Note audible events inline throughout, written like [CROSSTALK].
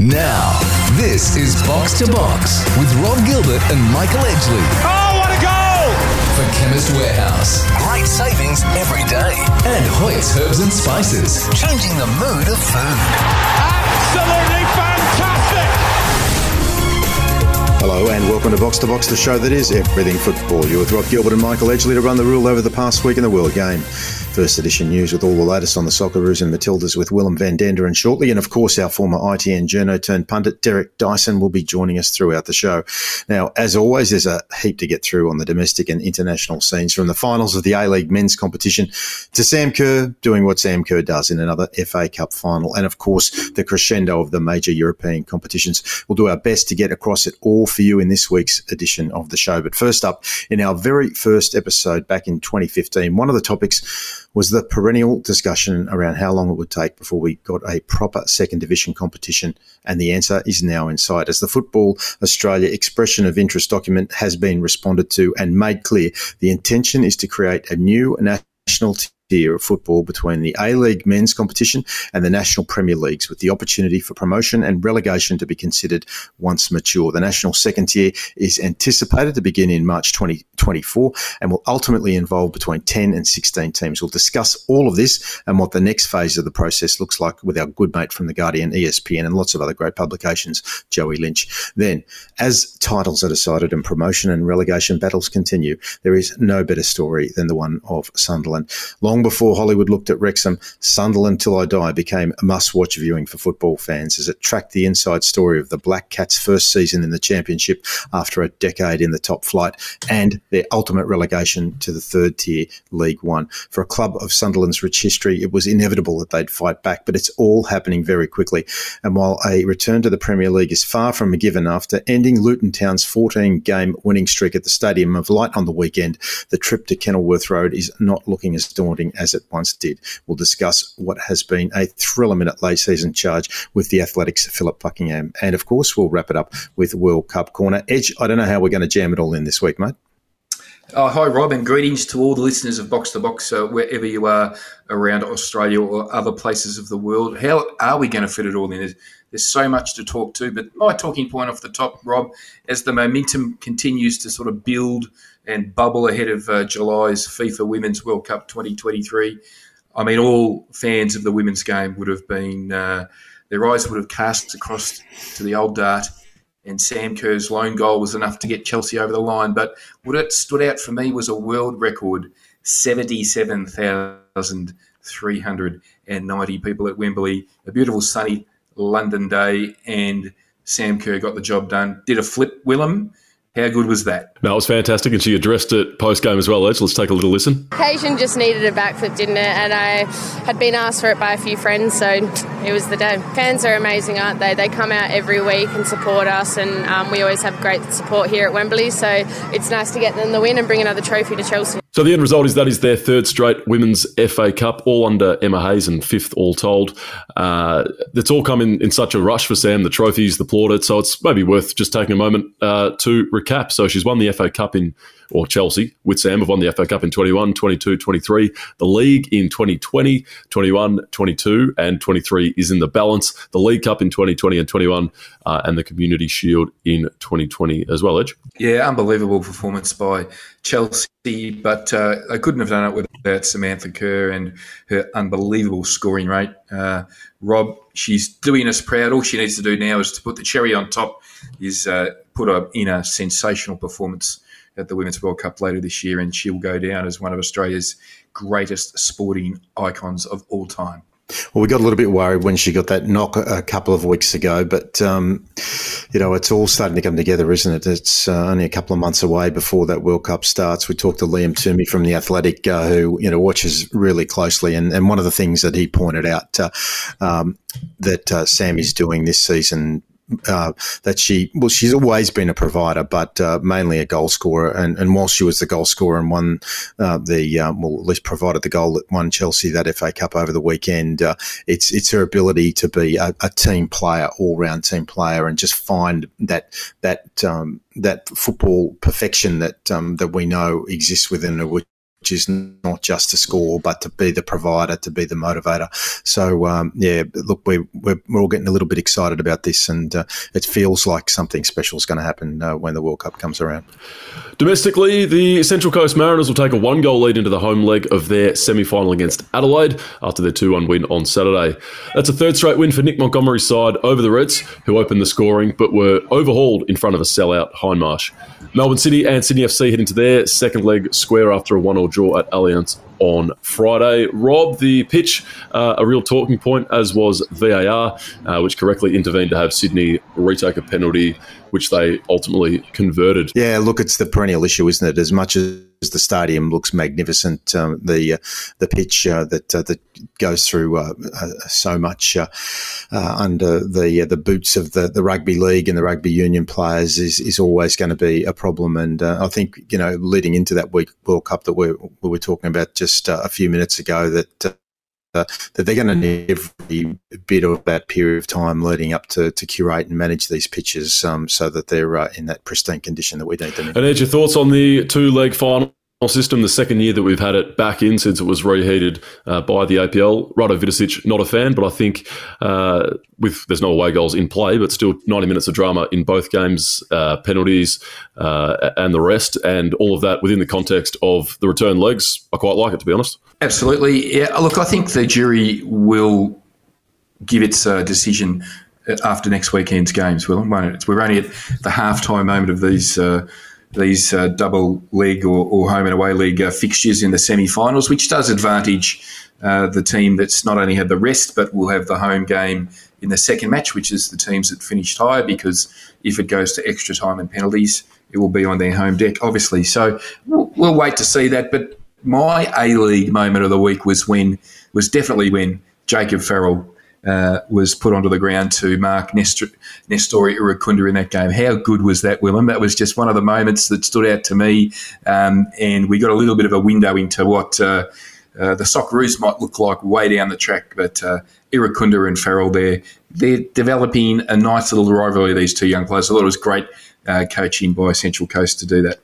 Now, this is Box to Box with Rob Gilbert and Michael Edgley. Oh, what a goal! For Chemist Warehouse. Great savings every day. And Hoyt's Herbs and Spices. Changing the mood of food. Absolutely fantastic! Hello and welcome to Box to Box, the show that is everything football. You're with Rob Gilbert and Michael Edgley to run the rule over the past week in the World Game. First edition news with all the latest on the Socceroos and Matildas with Willem van Denderen shortly. And of course, our former ITN journo turned pundit Derek Dyson will be joining us throughout the show. Now, as always, there's a heap to get through on the domestic and international scenes from the finals of the A League men's competition to Sam Kerr doing what Sam Kerr does in another FA Cup final. And of course, the crescendo of the major European competitions. We'll do our best to get across it all for you in this week's edition of the show. But first up, in our very first episode back in 2015, one of the topics was the perennial discussion around how long it would take before we got a proper second division competition. And the answer is now in sight. As the Football Australia expression of interest document has been responded to and made clear, the intention is to create a new national team tier of football between the A League men's competition and the National Premier Leagues, with the opportunity for promotion and relegation to be considered once mature. The National Second Tier is anticipated to begin in March 2024 and will ultimately involve between 10 and 16 teams. We'll discuss all of this and what the next phase of the process looks like with our good mate from The Guardian, ESPN, and lots of other great publications, Joey Lynch. Then, as titles are decided and promotion and relegation battles continue, there is no better story than the one of Sunderland. Long Long before Hollywood looked at Wrexham, Sunderland Till I Die became a must watch viewing for football fans as it tracked the inside story of the Black Cats' first season in the Championship after a decade in the top flight and their ultimate relegation to the third tier League One. For a club of Sunderland's rich history, it was inevitable that they'd fight back, but it's all happening very quickly. And while a return to the Premier League is far from a given after ending Luton Town's 14 game winning streak at the Stadium of Light on the weekend, the trip to Kenilworth Road is not looking as daunting as it once did. We'll discuss what has been a thriller minute late season charge with the Athletics' Phillip Buckingham. And of course, we'll wrap it up with World Cup Corner. Edge, I don't know how we're going to jam it all in this week, mate. Uh, hi, Rob, and greetings to all the listeners of Box to Box, uh, wherever you are around Australia or other places of the world. How are we going to fit it all in? There's, there's so much to talk to, but my talking point off the top, Rob, as the momentum continues to sort of build and bubble ahead of uh, July's FIFA Women's World Cup 2023. I mean, all fans of the women's game would have been, uh, their eyes would have cast across to the old dart, and Sam Kerr's lone goal was enough to get Chelsea over the line. But what it stood out for me was a world record 77,390 people at Wembley, a beautiful sunny London day, and Sam Kerr got the job done. Did a flip, Willem how good was that? That was fantastic, and she addressed it post game as well. Edge, let's take a little listen. Occasion just needed a backflip, didn't it? And I had been asked for it by a few friends, so it was the day. Fans are amazing, aren't they? They come out every week and support us, and um, we always have great support here at Wembley. So it's nice to get them the win and bring another trophy to Chelsea. So the end result is that is their third straight Women's FA Cup, all under Emma Hayes and fifth all told. Uh, it's all come in, in such a rush for Sam, the trophies, the plaudits, so it's maybe worth just taking a moment uh, to recap. So she's won the FA Cup in or Chelsea with Sam have won the FA Cup in 21, 22, 23. The league in 2020, 21, 22, and 23 is in the balance. The League Cup in 2020 and 21, uh, and the Community Shield in 2020 as well, Edge. Yeah, unbelievable performance by Chelsea, but uh, couldn't have done it without Samantha Kerr and her unbelievable scoring rate. Uh, Rob, she's doing us proud. All she needs to do now is to put the cherry on top, is uh, put her in a sensational performance at the Women's World Cup later this year, and she'll go down as one of Australia's greatest sporting icons of all time. Well, we got a little bit worried when she got that knock a couple of weeks ago, but um, you know it's all starting to come together, isn't it? It's uh, only a couple of months away before that World Cup starts. We talked to Liam Twomey from the Athletic, uh, who you know watches really closely, and, and one of the things that he pointed out uh, um, that uh, Sam is doing this season uh, that she well she's always been a provider, but uh, mainly a goal scorer. And, and while she was the goal scorer and won uh, the uh, well at least provided the goal that won Chelsea that FA Cup over the weekend, uh, it's it's her ability to be a, a team player, all round team player, and just find that that um, that football perfection that um, that we know exists within her, which is not just to score, but to be the provider, to be the motivator. So, um, yeah, look, we, we're, we're all getting a little bit excited about this, and uh, it feels like something special is going to happen uh, when the World Cup comes around. Domestically, the Central Coast Mariners will take a one goal lead into the home leg of their semi final against Adelaide after their 2 1 win on Saturday. That's a third straight win for Nick Montgomery's side over the Reds, who opened the scoring but were overhauled in front of a sellout Hindmarsh. Melbourne City and Sydney FC head into their second leg square after a 1 0 draw at Allianz on Friday. Rob, the pitch, uh, a real talking point, as was VAR, uh, which correctly intervened to have Sydney retake a penalty, which they ultimately converted. Yeah, look, it's the perennial issue, isn't it? As much as the stadium looks magnificent, um, the uh, the pitch uh, that uh, that goes through uh, so much under the the boots of the, the rugby league and the rugby union players is, is always going to be a problem. And I think you know, leading into that week World Cup that we, we were talking about just uh, a few minutes ago that uh, that they're going to need every bit of that period of time leading up to, to curate and manage these pitches um, so that they're uh, in that pristine condition that we need them in. And Ed, your thoughts on the two leg final? System the second year that we've had it back in since it was reheated uh, by the APL. Rado Vidosic, not a fan, but I think uh, with there's no away goals in play, but still 90 minutes of drama in both games, uh, penalties, uh, and the rest, and all of that within the context of the return legs. I quite like it, to be honest. Absolutely. Yeah. Look, I think the jury will give its uh, decision after next weekend's games. Will We're only at the halftime moment of these uh, these uh, double leg or, or, home and away league uh, fixtures in the semi-finals, which does advantage uh, the team that's not only had the rest but will have the home game in the second match, which is the teams that finished higher. Because if it goes to extra time and penalties, it will be on their home deck, obviously. So we'll, we'll wait to see that. But my A League moment of the week was when was definitely when Jacob Farrell uh, was put onto the ground to mark Nestor, Nestory Irankunda in that game. How good was that, Willem? That was just one of the moments that stood out to me. Um, and we got a little bit of a window into what uh, uh, the Socceroos might look like way down the track. But uh, Irankunda and Farrell, they're, they're developing a nice little rivalry, these two young players. I thought it was great uh, coaching by Central Coast to do that.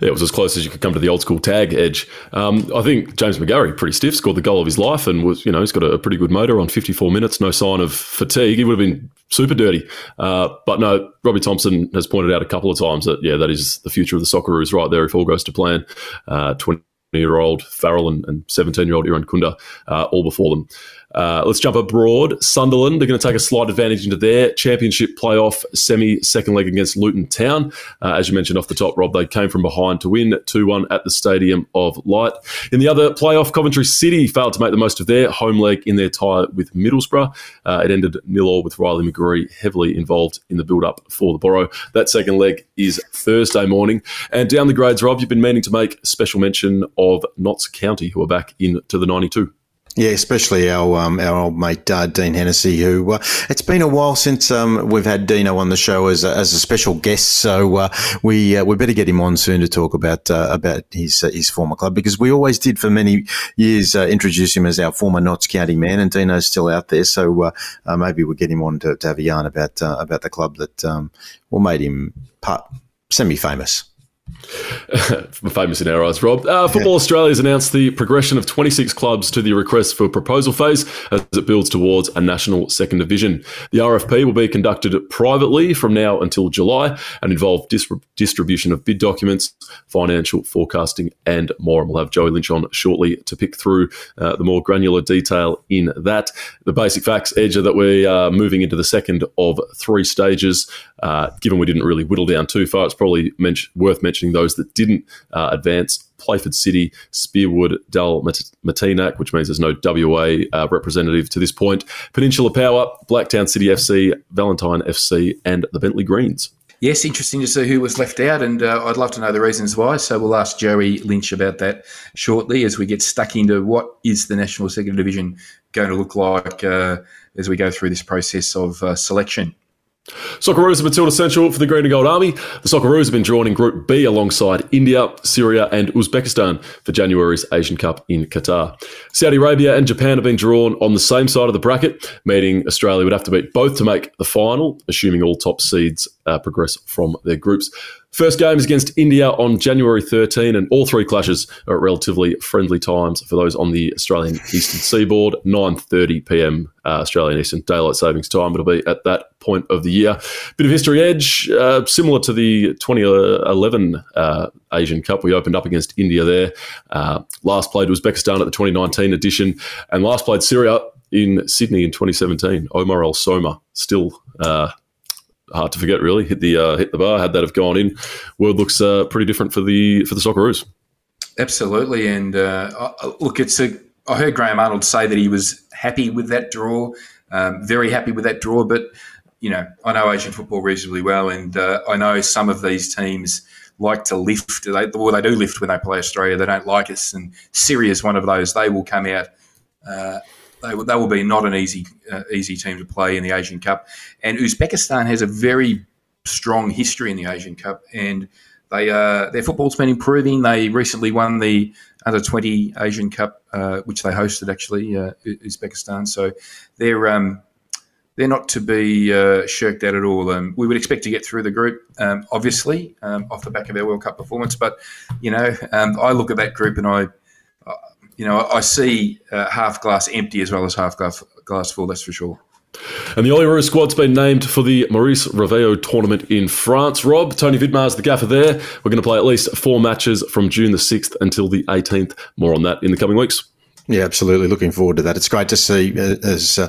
Yeah, it was as close as you could come to the old school tag edge. Um, I think James McGarry, pretty stiff, scored the goal of his life and was, you know, he's got a, pretty good motor on 54 minutes, no sign of fatigue. He would have been super dirty. Uh, but no, Robbie Thompson has pointed out a couple of times that, yeah, that is the future of the Socceroos right there if all goes to plan. Uh, 20 year old Farrell and 17 year old Irankunda, uh, all before them. Uh, let's jump abroad. Sunderland, they're going to take a slight advantage into their championship playoff semi second leg against Luton Town. Uh, as you mentioned off the top, Rob, they came from behind to win 2 1 at the Stadium of Light. In the other playoff, Coventry City failed to make the most of their home leg in their tie with Middlesbrough. Uh, it ended nil all with Riley McGree heavily involved in the build up for the Boro. That second leg is Thursday morning. And down the grades, Rob, you've been meaning to make special mention of Notts County, who are back into the 92. Yeah, especially our um, our old mate uh, Dean Hennessy, who uh, it's been a while since um, we've had Dino on the show as a, as a special guest, so uh, we uh, we better get him on soon to talk about uh, about his uh, his former club because we always did for many years introduce him as our former Notts County man, and Dino's still out there, so maybe we'll get him on to, to have a yarn about about the club that um, well made him part semi famous. [LAUGHS] Famous in our eyes, Rob. Uh, Football Australia has announced the progression of 26 clubs to the request for proposal phase as it builds towards a national second division. The RFP will be conducted privately from now until July and involve dis- distribution of bid documents, financial forecasting, and more. And we'll have Joey Lynch on shortly to pick through uh, the more granular detail in that. The basic facts, Edge, are that we are moving into the second of three stages. Uh, given we didn't really whittle down too far, it's probably men- worth mentioning those that didn't uh, advance. Playford City, Spearwood, Dalmatinac, which means there's no WA uh, representative to this point, Peninsula Power, Blacktown City FC, Valentine FC, and the Bentley Greens. Yes, interesting to see who was left out, and uh, I'd love to know the reasons why. So we'll ask Joey Lynch about that shortly as we get stuck into what is the National Second Division going to look like uh, as we go through this process of uh, selection. Socceroos have Matilda Central for the Green and Gold Army. The Socceroos have been drawn in Group B alongside India, Syria, and Uzbekistan for January's Asian Cup in Qatar. Saudi Arabia and Japan have been drawn on the same side of the bracket, meaning Australia would have to beat both to make the final, assuming all top seeds uh, progress from their groups. First game is against India on January 13, and all three clashes are at relatively friendly times for those on the Australian Eastern Seaboard, 9.30 p.m. Uh, Australian Eastern Daylight Savings Time. It'll be at that point of the year. Bit of history edge, uh, similar to the 2011 uh, Asian Cup. We opened up against India there. Uh, last played Uzbekistan at the 2019 edition, and last played Syria in Sydney in 2017. Omar Al Somah still uh, hard to forget. Really hit the uh, hit the bar. Had that have gone in, world looks uh, pretty different for the for the Socceroos. Absolutely, and uh, look, it's a. I heard Graham Arnold say that he was happy with that draw, um, very happy with that draw. But you know, I know Asian football reasonably well, and uh, I know some of these teams like to lift. They, well, they do lift when they play Australia. They don't like us, and Syria is one of those. They will come out. They, they will be not an easy uh, easy team to play in the Asian Cup. And Uzbekistan has a very strong history in the Asian Cup, and they uh, their football's been improving. They recently won the under twenty Asian Cup, uh, which they hosted actually uh, Uzbekistan. So they're um, they're not to be uh, shirked at at all. Um, we would expect to get through the group, um, obviously, um, off the back of our World Cup performance. But you know, um, I look at that group and I you know, I see uh, half glass empty as well as half glass, glass full, that's for sure. And the Olyroos squad's been named for the Maurice Revello tournament in France. Rob, Tony Vidmar's the gaffer there. We're going to play at least four matches from June the 6th until the 18th. More on that in the coming weeks. Yeah, absolutely. Looking forward to that. It's great to see, uh, as uh,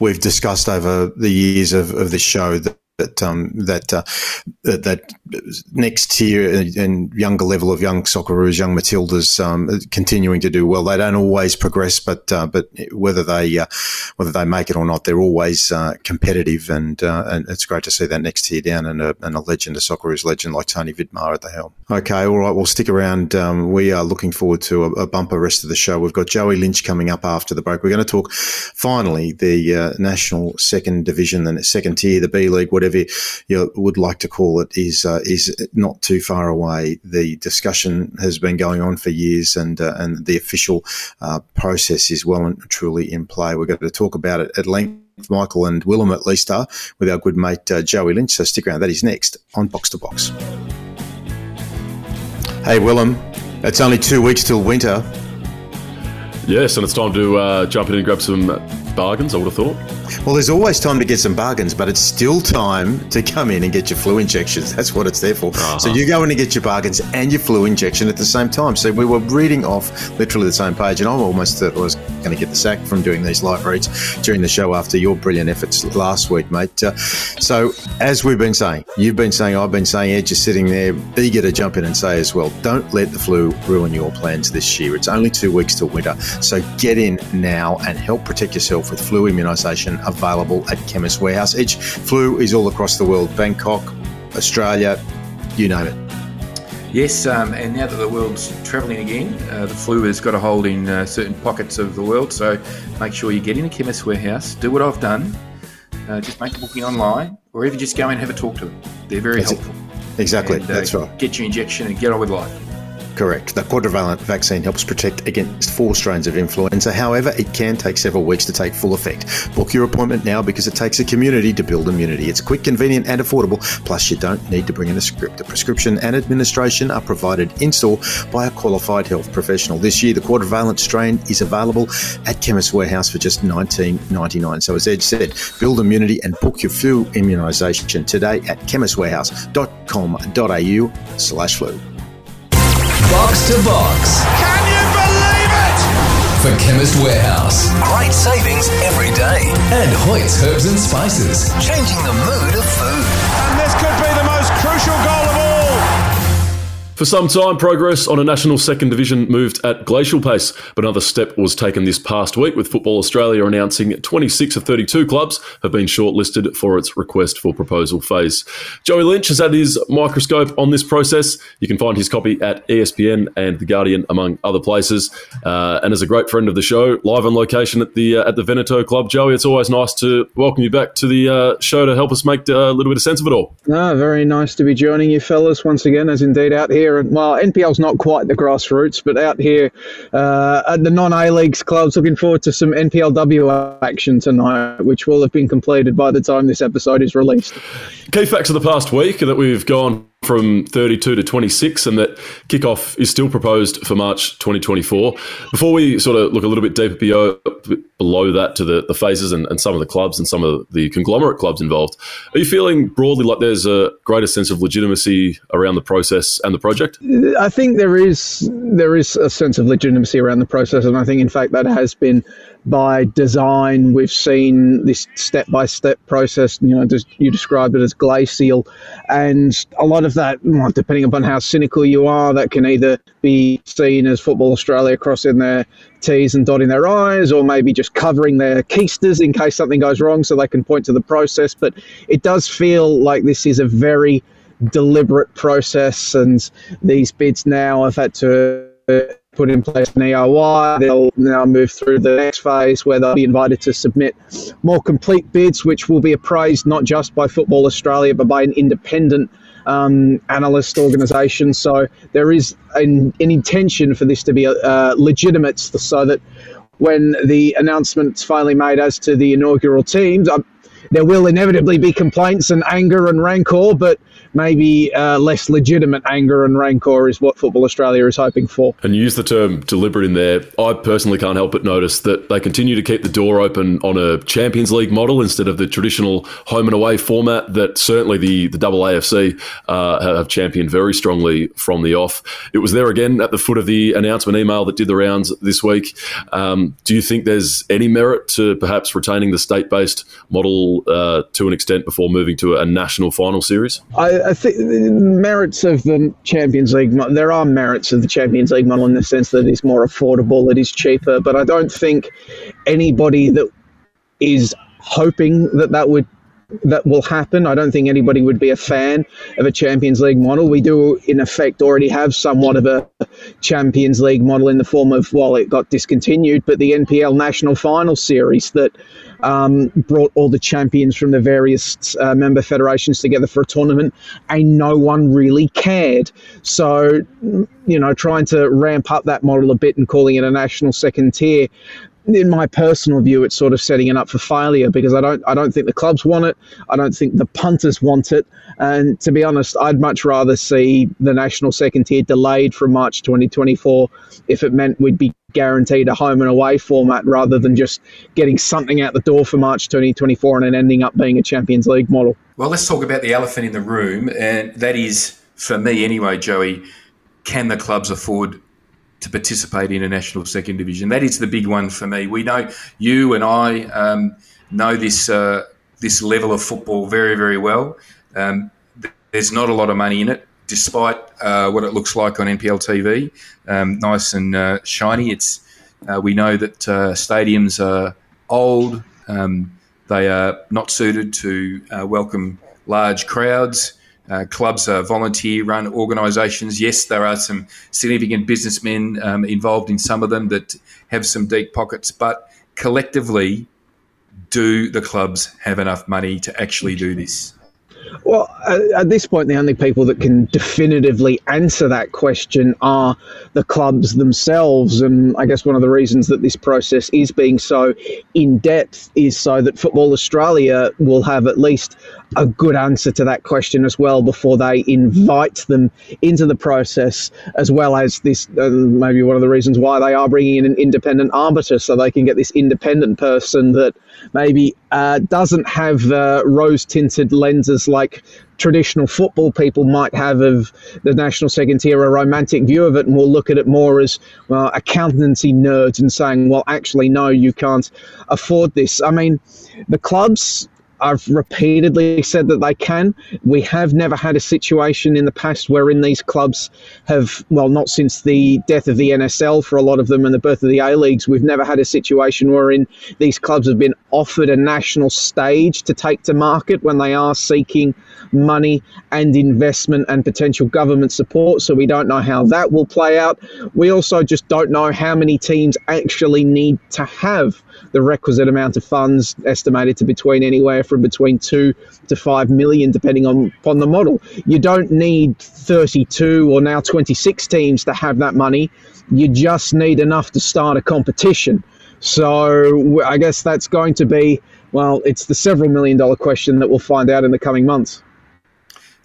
we've discussed over the years of, of this show, that that um, that, uh, that, next tier and younger level of young Socceroos, young Matildas, um, continuing to do well. They don't always progress, but uh, but whether they uh, whether they make it or not, they're always uh, competitive, and uh, and it's great to see that next tier down and a, and a legend, a Socceroos legend like Tony Vidmar at the helm. Okay, all right, we'll stick around. Um, we are looking forward to a, a, bumper rest of the show. We've got Joey Lynch coming up after the break. We're going to talk finally the uh, national second division, the second tier, the B League, whatever whatever you would like to call it, is uh, is not too far away. The discussion has been going on for years, and uh, and the official uh, process is well and truly in play. We're going to talk about it at length. Michael and Willem at least are with our good mate uh, Joey Lynch. So stick around. That is next on Box to Box. Hey Willem, it's only two weeks till winter. Yes, and it's time to uh, jump in and grab some bargains, I would have thought. Well, there's always time to get some bargains, but it's still time to come in and get your flu injections. [LAUGHS] That's what it's there for. Uh-huh. So you go in and get your bargains and your flu injection at the same time. So we were reading off literally the same page, and I almost thought I was going to get the sack from doing these live reads during the show after your brilliant efforts last week, mate. Uh, so as we've been saying, you've been saying, I've been saying, Edge is sitting there eager to jump in and say as well, don't let the flu ruin your plans this year. It's only two weeks till winter. So get in now and help protect yourself with flu immunisation available at Chemist Warehouse. Edge flu is all across the world Bangkok, Australia, you name it. Yes, um, and now that the world's travelling again, uh, the flu has got a hold in uh, certain pockets of the world. So make sure you get in a chemist warehouse, do what I've done, uh, just make a booking online, or even just go and have a talk to them. They're very That's helpful. It. Exactly, and, uh, that's right. Get your injection and get on with life. Correct. The quadrivalent vaccine helps protect against four strains of influenza. However, it can take several weeks to take full effect. Book your appointment now because it takes a community to build immunity. It's quick, convenient, and affordable. Plus, you don't need to bring in a script. The prescription and administration are provided in store by a qualified health professional. This year, the quadrivalent strain is available at Chemist Warehouse for just $19.99. So, as Ed said, build immunity and book your flu immunisation today at chemistwarehouse.com.au slash flu. Box to box. Can you believe it? For Chemist Warehouse. Great savings every day. And Hoyt's Herbs and Spices. Changing the mood of food. For some time, progress on a national second division moved at glacial pace, but another step was taken this past week with Football Australia announcing 26 of 32 clubs have been shortlisted for its request for proposal phase. Joey Lynch has had his microscope on this process. You can find his copy at ESPN and The Guardian, among other places. Uh, and as a great friend of the show, live on location at the uh, at the Veneto Club, Joey, it's always nice to welcome you back to the uh, show to help us make uh, a little bit of sense of it all. No, very nice to be joining you fellas once again, as indeed out here here, well, NPL's not quite the grassroots, but out here uh, at the non A Leagues clubs, looking forward to some NPLW action tonight, which will have been completed by the time this episode is released. Key facts of the past week that we've gone from 32 to 26 and that kickoff is still proposed for March 2024. Before we sort of look a little bit deeper below, uh, below that to the, the phases and, and some of the clubs and some of the conglomerate clubs involved, are you feeling broadly like there's a greater sense of legitimacy around the process and the project? I think there is there is a sense of legitimacy around the process, and I think in fact that has been by design. We've seen this step by step process. You know, you described it as glacial, and a lot of that, depending upon how cynical you are, that can either be seen as Football Australia crossing their T's and dotting their I's, or maybe just covering their keisters in case something goes wrong, so they can point to the process. But it does feel like this is a very deliberate process, and these bids now have had to put in place an EOI. They'll now move through the next phase where they'll be invited to submit more complete bids, which will be appraised not just by Football Australia but by an independent um, analyst organisation. So there is an, an, intention for this to be uh, legitimate so that when the announcement's finally made as to the inaugural teams, uh, there will inevitably be complaints and anger and rancor, but maybe uh, less legitimate anger and rancor is what Football Australia is hoping for. And use the term deliberate in there. I personally can't help but notice that they continue to keep the door open on a Champions League model instead of the traditional home and away format that certainly the, the double AFC uh, have championed very strongly from the off. It was there again at the foot of the announcement email that did the rounds this week. Um, do you think there's any merit to perhaps retaining the state based model uh, to an extent before moving to a national final series? I, I think the merits of the Champions League. There are merits of the Champions League model in the sense that it's more affordable, it is cheaper. But I don't think anybody that is hoping that that would that will happen. I don't think anybody would be a fan of a Champions League model. We do, in effect, already have somewhat of a Champions League model in the form of, well, it got discontinued, but the NPL National Final Series that um, brought all the champions from the various uh, member federations together for a tournament, and no one really cared. So, you know, trying to ramp up that model a bit and calling it a national second tier in my personal view, it's sort of setting it up for failure because I don't I don't think the clubs want it. I don't think the punters want it. And to be honest, I'd much rather see the national second tier delayed from March 2024 if it meant we'd be guaranteed a home and away format rather than just getting something out the door for March 2024 and then ending up being a Champions League model. Well, let's talk about the elephant in the room, and that is for me anyway, Joey. Can the clubs afford to participate in a national second division. That is the big one for me. We know you and I um, know this uh, this level of football very very well. Um, there's not a lot of money in it, despite uh, what it looks like on NPL TV, um, nice and uh, shiny. It's uh, we know that uh, stadiums are old. Um, they are not suited to uh, welcome large crowds. Uh, clubs are volunteer run organisations. Yes, there are some significant businessmen um, involved in some of them that have some deep pockets, but collectively, do the clubs have enough money to actually do this? Well, at this point, the only people that can definitively answer that question are the clubs themselves. And I guess one of the reasons that this process is being so in depth is so that Football Australia will have at least a good answer to that question as well before they invite them into the process, as well as this uh, maybe one of the reasons why they are bringing in an independent arbiter so they can get this independent person that maybe uh, doesn't have uh, rose tinted lenses like traditional football people might have of the national second tier, a romantic view of it, and will look at it more as well, accountancy nerds and saying, well, actually, no, you can't afford this. I mean, the clubs I've repeatedly said that they can. We have never had a situation in the past wherein these clubs have, well, not since the death of the NSL for a lot of them and the birth of the A Leagues, we've never had a situation wherein these clubs have been offered a national stage to take to market when they are seeking money and investment and potential government support. So we don't know how that will play out. We also just don't know how many teams actually need to have the requisite amount of funds, estimated to between anywhere from between two to five million, depending on upon the model. You don't need 32 or now 26 teams to have that money. You just need enough to start a competition. So I guess that's going to be well, it's the several million dollar question that we'll find out in the coming months.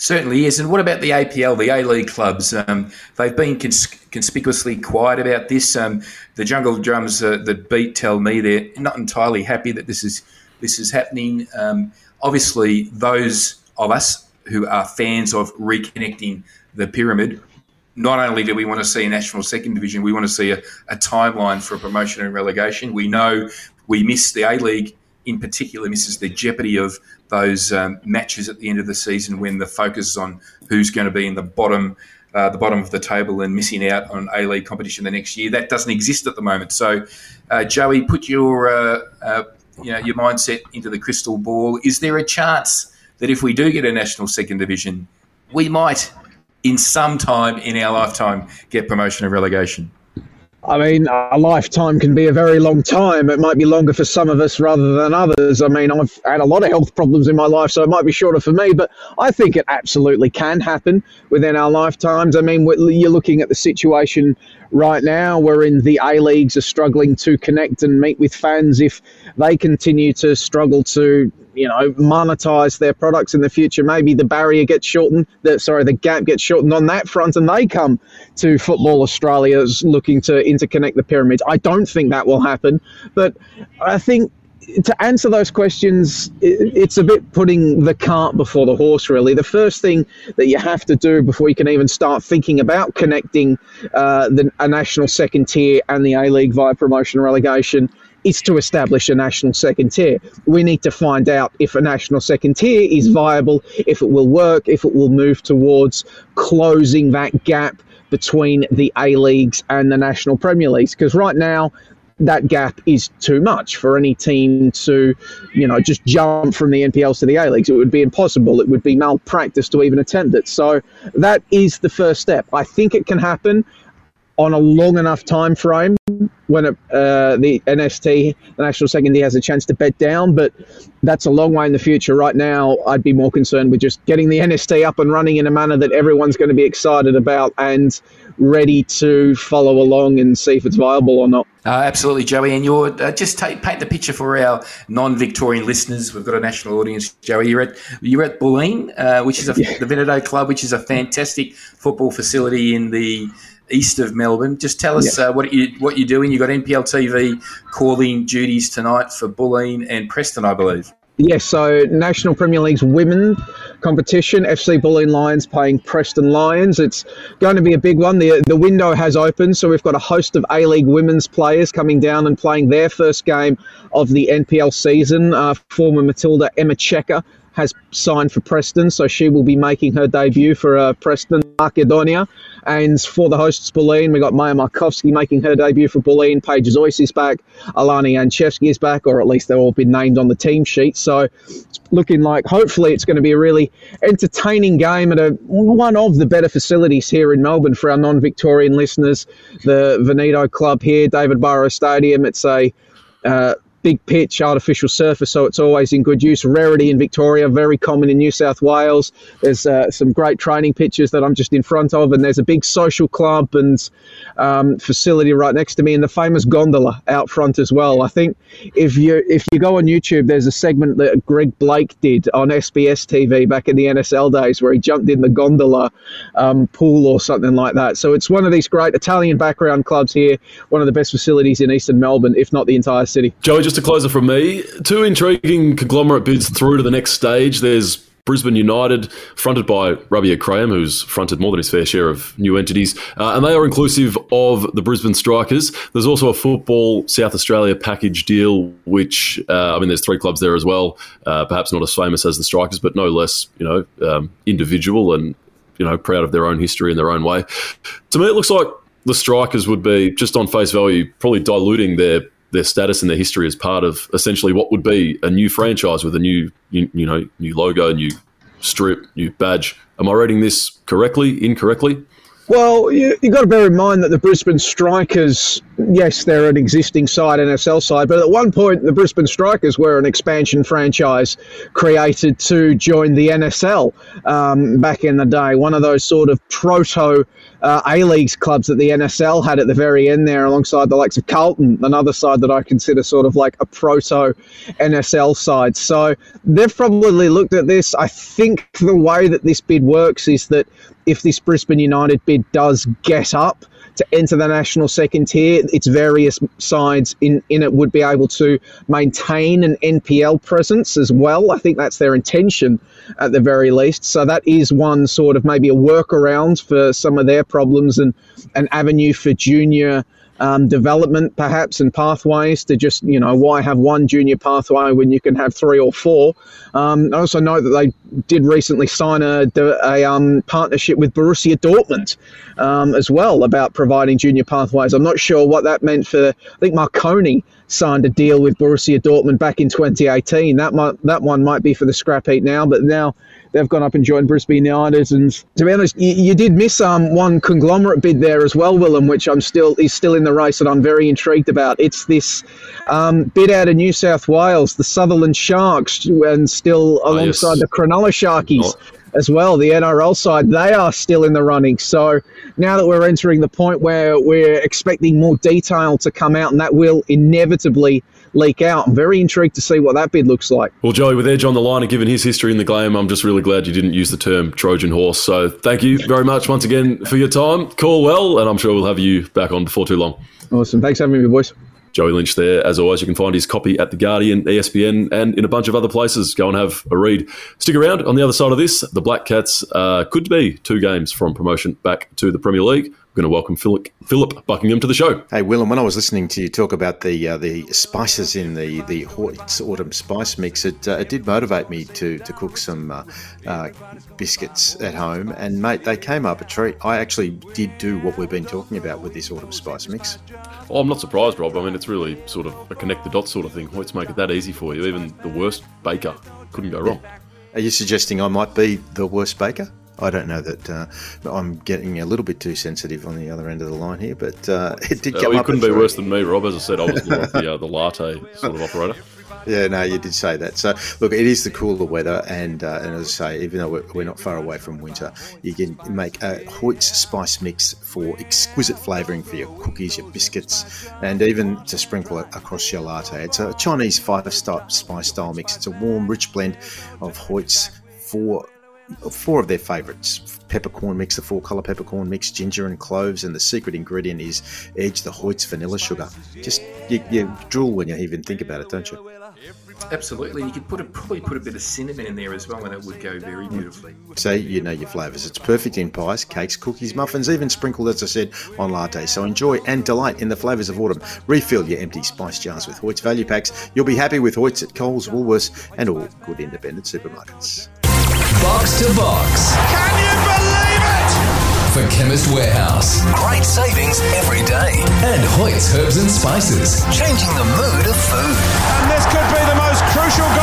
Certainly is. And what about the APL, the A League clubs? Um, they've been cons- conspicuously quiet about this. Um, the Jungle Drums uh, that beat tell me they're not entirely happy that this is this is happening. Um, obviously, those of us who are fans of reconnecting the pyramid, not only do we want to see a national second division, we want to see a, a timeline for promotion and relegation. We know we miss the A League in particular misses the jeopardy of those um, matches at the end of the season when the focus is on who's going to be in the bottom. Uh, the bottom of the table and missing out on A League competition the next year. That doesn't exist at the moment. So, uh, Joey, put your uh, uh, you know your mindset into the crystal ball. Is there a chance that if we do get a national second division, we might, in some time in our lifetime, get promotion and relegation? I mean, a lifetime can be a very long time. It might be longer for some of us rather than others. I mean, I've had a lot of health problems in my life, so it might be shorter for me, but I think it absolutely can happen within our lifetimes. I mean, you're looking at the situation right now wherein the A leagues are struggling to connect and meet with fans. If they continue to struggle to you know monetize their products in the future maybe the barrier gets shortened the sorry the gap gets shortened on that front and they come to football australia's looking to interconnect the pyramids i don't think that will happen but i think to answer those questions, it's a bit putting the cart before the horse, really. The first thing that you have to do before you can even start thinking about connecting uh, the, a national second tier and the A League via promotion relegation is to establish a national second tier. We need to find out if a national second tier is viable, if it will work, if it will move towards closing that gap between the A leagues and the national Premier Leagues. Because right now, that gap is too much for any team to, you know, just jump from the NPLs to the A leagues. It would be impossible. It would be malpractice to even attempt it. So that is the first step. I think it can happen on a long enough time frame when it, uh, the NST, the National Second Tier, has a chance to bed down. But that's a long way in the future. Right now, I'd be more concerned with just getting the NST up and running in a manner that everyone's going to be excited about and ready to follow along and see if it's viable or not. Uh, absolutely, Joey. And you're uh, just take, paint the picture for our non-Victorian listeners. We've got a national audience, Joey. You're at you're at Bulleen, uh, which is a, yeah. the Veneto Club, which is a fantastic football facility in the east of Melbourne. Just tell us yeah. uh, what you what you're doing. You've got NPL TV calling duties tonight for Bulleen and Preston, I believe. Yes, so National Premier League's women competition, FC Bulleen Lions playing Preston Lions. It's going to be a big one. The, the window has opened, so we've got a host of A League women's players coming down and playing their first game of the NPL season. Uh, former Matilda Emma Checker has signed for Preston, so she will be making her debut for uh, Preston Macedonia. And for the hosts, Bulleen, we got Maya Markovsky making her debut for Bulleen. Paige Zois is back. Alani Anchevsky is back, or at least they've all been named on the team sheet. So it's looking like hopefully it's going to be a really entertaining game at a, one of the better facilities here in Melbourne for our non-Victorian listeners. The Veneto Club here, David Barro Stadium. It's a uh, big pitch, artificial surface, so it's always in good use. Rarity in Victoria, very common in New South Wales. There's uh, some great training pitches that I'm just in front of, and there's a big social club and um, facility right next to me, and the famous gondola out front as well. I think if you if you go on YouTube, there's a segment that Greg Blake did on SBS TV back in the NSL days where he jumped in the gondola um, pool or something like that. So it's one of these great Italian background clubs here, one of the best facilities in eastern Melbourne, if not the entire city. Joey, just just a closer from me. Two intriguing conglomerate bids through to the next stage. There's Brisbane United, fronted by Robbie Craham, who's fronted more than his fair share of new entities, uh, and they are inclusive of the Brisbane Strikers. There's also a football South Australia package deal, which uh, I mean, there's three clubs there as well. Uh, perhaps not as famous as the Strikers, but no less, you know, um, individual and you know, proud of their own history in their own way. To me, it looks like the Strikers would be just on face value, probably diluting their their status and their history as part of essentially what would be a new franchise with a new, you, you know, new logo, new strip, new badge. Am I reading this correctly? Incorrectly? Well, you, have got to bear in mind that the Brisbane Strikers, yes, they're an existing side, NSL side, but at one point the Brisbane Strikers were an expansion franchise created to join the NSL um, back in the day. One of those sort of proto uh, A Leagues clubs that the NSL had at the very end there, alongside the likes of Carlton, another side that I consider sort of like a proto NSL side. So they've probably looked at this. I think the way that this bid works is that if this Brisbane United bid does get up to enter the national second tier, its various sides in, in it would be able to maintain an NPL presence as well. I think that's their intention at the very least. So that is one sort of maybe a workaround for some of their problems and an avenue for junior um, development perhaps and pathways to just you know why have one junior pathway when you can have three or four? Um, I also know that they did recently sign a, a um, partnership with Borussia Dortmund um, as well about providing junior pathways. I'm not sure what that meant for I think Marconi signed a deal with Borussia Dortmund back in 2018 that might that one might be for the scrap heap now but now they've gone up and joined Brisbane United. And to be honest, you, you did miss um, one conglomerate bid there as well, Willem, which I'm still is still in the race and I'm very intrigued about. It's this um, bid out of New South Wales, the Sutherland Sharks, and still alongside oh, yes. the Cronulla Sharkies. Oh as well, the NRL side, they are still in the running. So now that we're entering the point where we're expecting more detail to come out, and that will inevitably leak out. I'm very intrigued to see what that bid looks like. Well, Joey, with Edge on the line and given his history in the game, I'm just really glad you didn't use the term Trojan horse. So thank you very much once again for your time. Call well, and I'm sure we'll have you back on before too long. Awesome. Thanks for having me, boys. Joey Lynch there. As always, you can find his copy at The Guardian, ESPN, and in a bunch of other places. Go and have a read. Stick around. On the other side of this, the Black Cats uh, could be two games from promotion back to the Premier League. Going to welcome Phillip, Phillip Buckingham to the show. Hey, Willem, when I was listening to you talk about the uh, the spices in the the autumn spice mix, it, uh, it did motivate me to to cook some uh, uh, biscuits at home. And mate, they came up a treat. I actually did do what we've been talking about with this autumn spice mix. Oh, I'm not surprised, Rob. I mean, it's really sort of a connect the dots sort of thing. Let's make it that easy for you. Even the worst baker couldn't go wrong. Are you suggesting I might be the worst baker? I don't know that uh, I'm getting a little bit too sensitive on the other end of the line here, but uh, [LAUGHS] it did uh, come uh, up. couldn't be worse than me, Rob. As I said, I was the, the, [LAUGHS] uh, the latte sort of operator. Yeah, no, you did say that. So, look, it is the cooler weather, and uh, and as I say, even though we're, we're, not far away from winter, you can make a Hoyt's spice mix for exquisite flavouring for your cookies, your biscuits, and even to sprinkle it across your latte. It's a Chinese five-star spice style mix. It's a warm, rich blend of Hoyt's four four of their favourites peppercorn mix, the four colour peppercorn mix, ginger and cloves, and the secret ingredient is Edge the Hoyt's vanilla sugar. Just you, you drool when you even think about it, don't you? Absolutely, you could put a, probably put a bit of cinnamon in there as well, and it would go very mm. beautifully. So you know your flavours. It's perfect in pies, cakes, cookies, muffins, even sprinkled, as I said, on lattes. So enjoy and delight in the flavours of autumn. Refill your empty spice jars with Hoyt's value packs. You'll be happy with Hoyt's at Coles, Woolworths, and all good independent supermarkets. Box to box. Can you believe it? For Chemist Warehouse. Great savings every day. And Hoyt's Herbs and Spices. Changing the mood of food. And this could be the most crucial goal.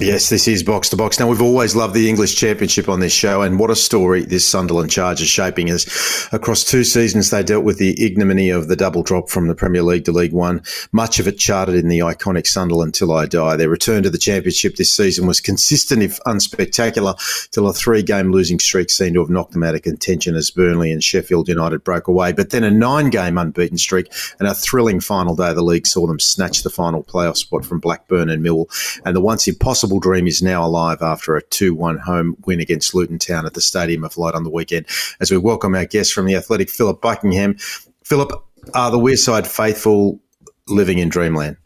Yes, this is Box to Box. Now, we've always loved the English Championship on this show, and what a story this Sunderland charge is shaping as across two seasons they dealt with the ignominy of the double drop from the Premier League to League One, much of it charted in the iconic Sunderland Till I Die. Their return to the Championship this season was consistent, if unspectacular, till a three game losing streak seemed to have knocked them out of contention as Burnley and Sheffield United broke away. But then a nine game unbeaten streak and a thrilling final day of the league saw them snatch the final playoff spot from Blackburn and Mill, and the once impossible dream is now alive after a 2 1 home win against Luton Town at the Stadium of Light on the weekend. As we welcome our guest from the Athletic, Phillip Buckingham. Phillip, are the Wearside faithful living in dreamland?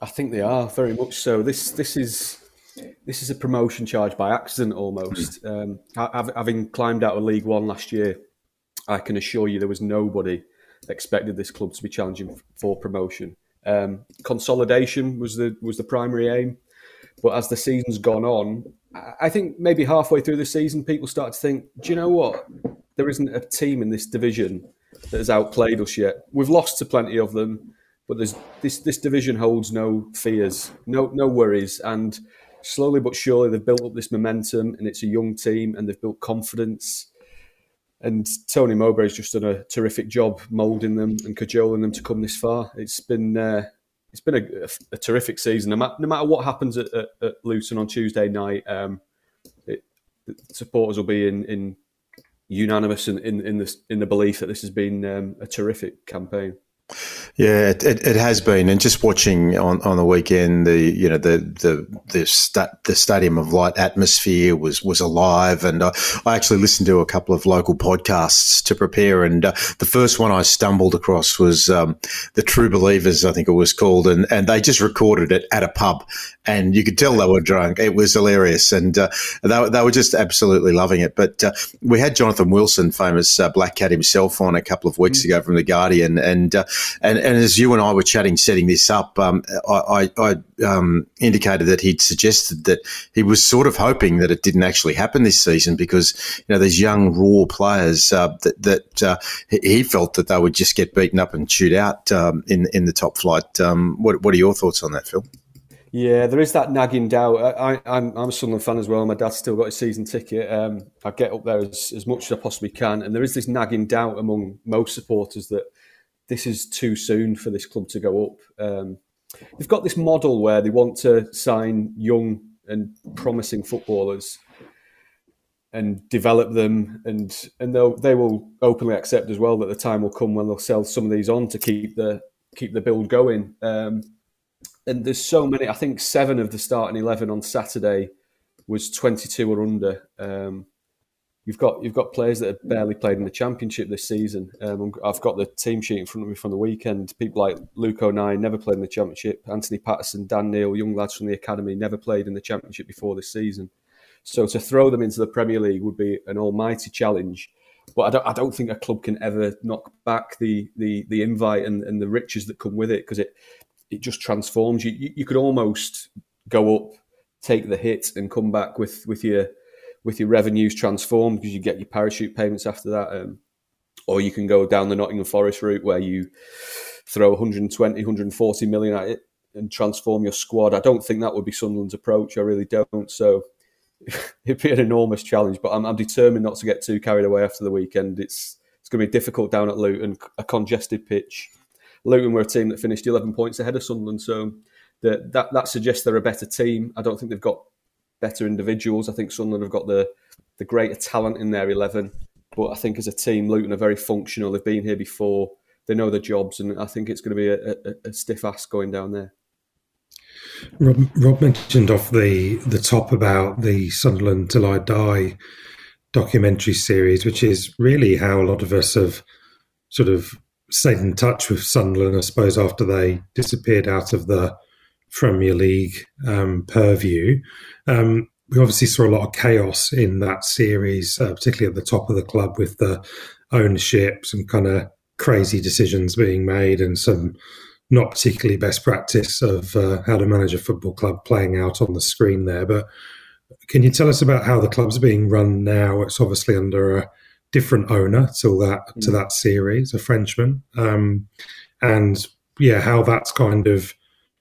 I think they are very much so. This this is this is a promotion charge by accident almost. Um, having climbed out of League One last year, I can assure you there was nobody expected this club to be challenging for promotion. Um, consolidation was the was the primary aim. But as the season's gone on, I think maybe halfway through the season, people start to think, do you know what? There isn't a team in this division that has outplayed us yet. We've lost to plenty of them, but there's this this division holds no fears, no no worries, and slowly but surely they've built up this momentum, and it's a young team, and they've built confidence. and Tony Mowbray's just done a terrific job moulding them and cajoling them to come this far. It's been uh, it's been a, a, terrific season. No matter, no matter what happens at, at, at, Luton on Tuesday night, um, it, supporters will be in, in unanimous in, in, in, the, in the belief that this has been um, a terrific campaign. Yeah, it, it, it, has been, and just watching on, on the weekend, the you know the the the, sta- the stadium of light atmosphere was was alive, and I, I, actually listened to a couple of local podcasts to prepare, and uh, the first one I stumbled across was um, the True Believers, I think it was called, and and they just recorded it at a pub, and you could tell they were drunk. It was hilarious, and uh, they, they were just absolutely loving it. But uh, we had Jonathan Wilson, famous uh, Black Cat himself, on a couple of weeks mm. ago from the Guardian, and uh, and and as you and I were chatting, setting this up, um, I, I, um, indicated that he'd suggested that he was sort of hoping that it didn't actually happen this season because you know these young raw players uh, that that uh, he felt that they would just get beaten up and chewed out um, in in the top flight. Um, what what are your thoughts on that, Phil? Yeah, there is that nagging doubt. I, am I'm a Sunderland fan as well. My dad's still got his season ticket. Um, I get up there as, as much as I possibly can, and there is this nagging doubt among most supporters that this is too soon for this club to go up. Um, they've got this model where they want to sign young and promising footballers and develop them, and and they'll they will openly accept as well that the time will come when they'll sell some of these on to keep the keep the build going. Um, and there's so many. I think seven of the starting eleven on Saturday was 22 or under. Um, you've got you've got players that have barely played in the championship this season. Um, I've got the team sheet in front of me from the weekend. People like Luke O'Nien never played in the championship. Anthony Patterson, Dan Neil, young lads from the academy, never played in the championship before this season. So to throw them into the Premier League would be an almighty challenge. But I don't, I don't think a club can ever knock back the the, the invite and, and the riches that come with it because it it just transforms you. you. You could almost go up, take the hit, and come back with with your with your revenues transformed because you get your parachute payments after that. Um, or you can go down the Nottingham Forest route where you throw 120, 140 million at it and transform your squad. I don't think that would be Sunderland's approach. I really don't. So [LAUGHS] it'd be an enormous challenge, but I'm, I'm, determined not to get too carried away after the weekend. It's it's going to be difficult down at Luton, a congested pitch. Luton were a team that finished 11 points ahead of Sunderland, so that that suggests they're a better team. I don't think they've got better individuals. I think Sunderland have got the the greater talent in their 11, but I think as a team, Luton are very functional. They've been here before. They know their jobs, and I think it's going to be a, a, a stiff ass going down there. Rob, Rob, mentioned off the the top about the Sunderland Till I Die documentary series, which is really how a lot of us have sort of stayed in touch with Sunderland, I suppose, after they disappeared out of the Premier League um, purview. Um, we obviously saw a lot of chaos in that series, uh, particularly at the top of the club with the ownership, some kind of crazy decisions being made, and some not particularly best practice of uh, how to manage a football club playing out on the screen there. But can you tell us about how the club's being run now? It's obviously under a different owner to that to mm. that series, a Frenchman, um, and yeah, how that's kind of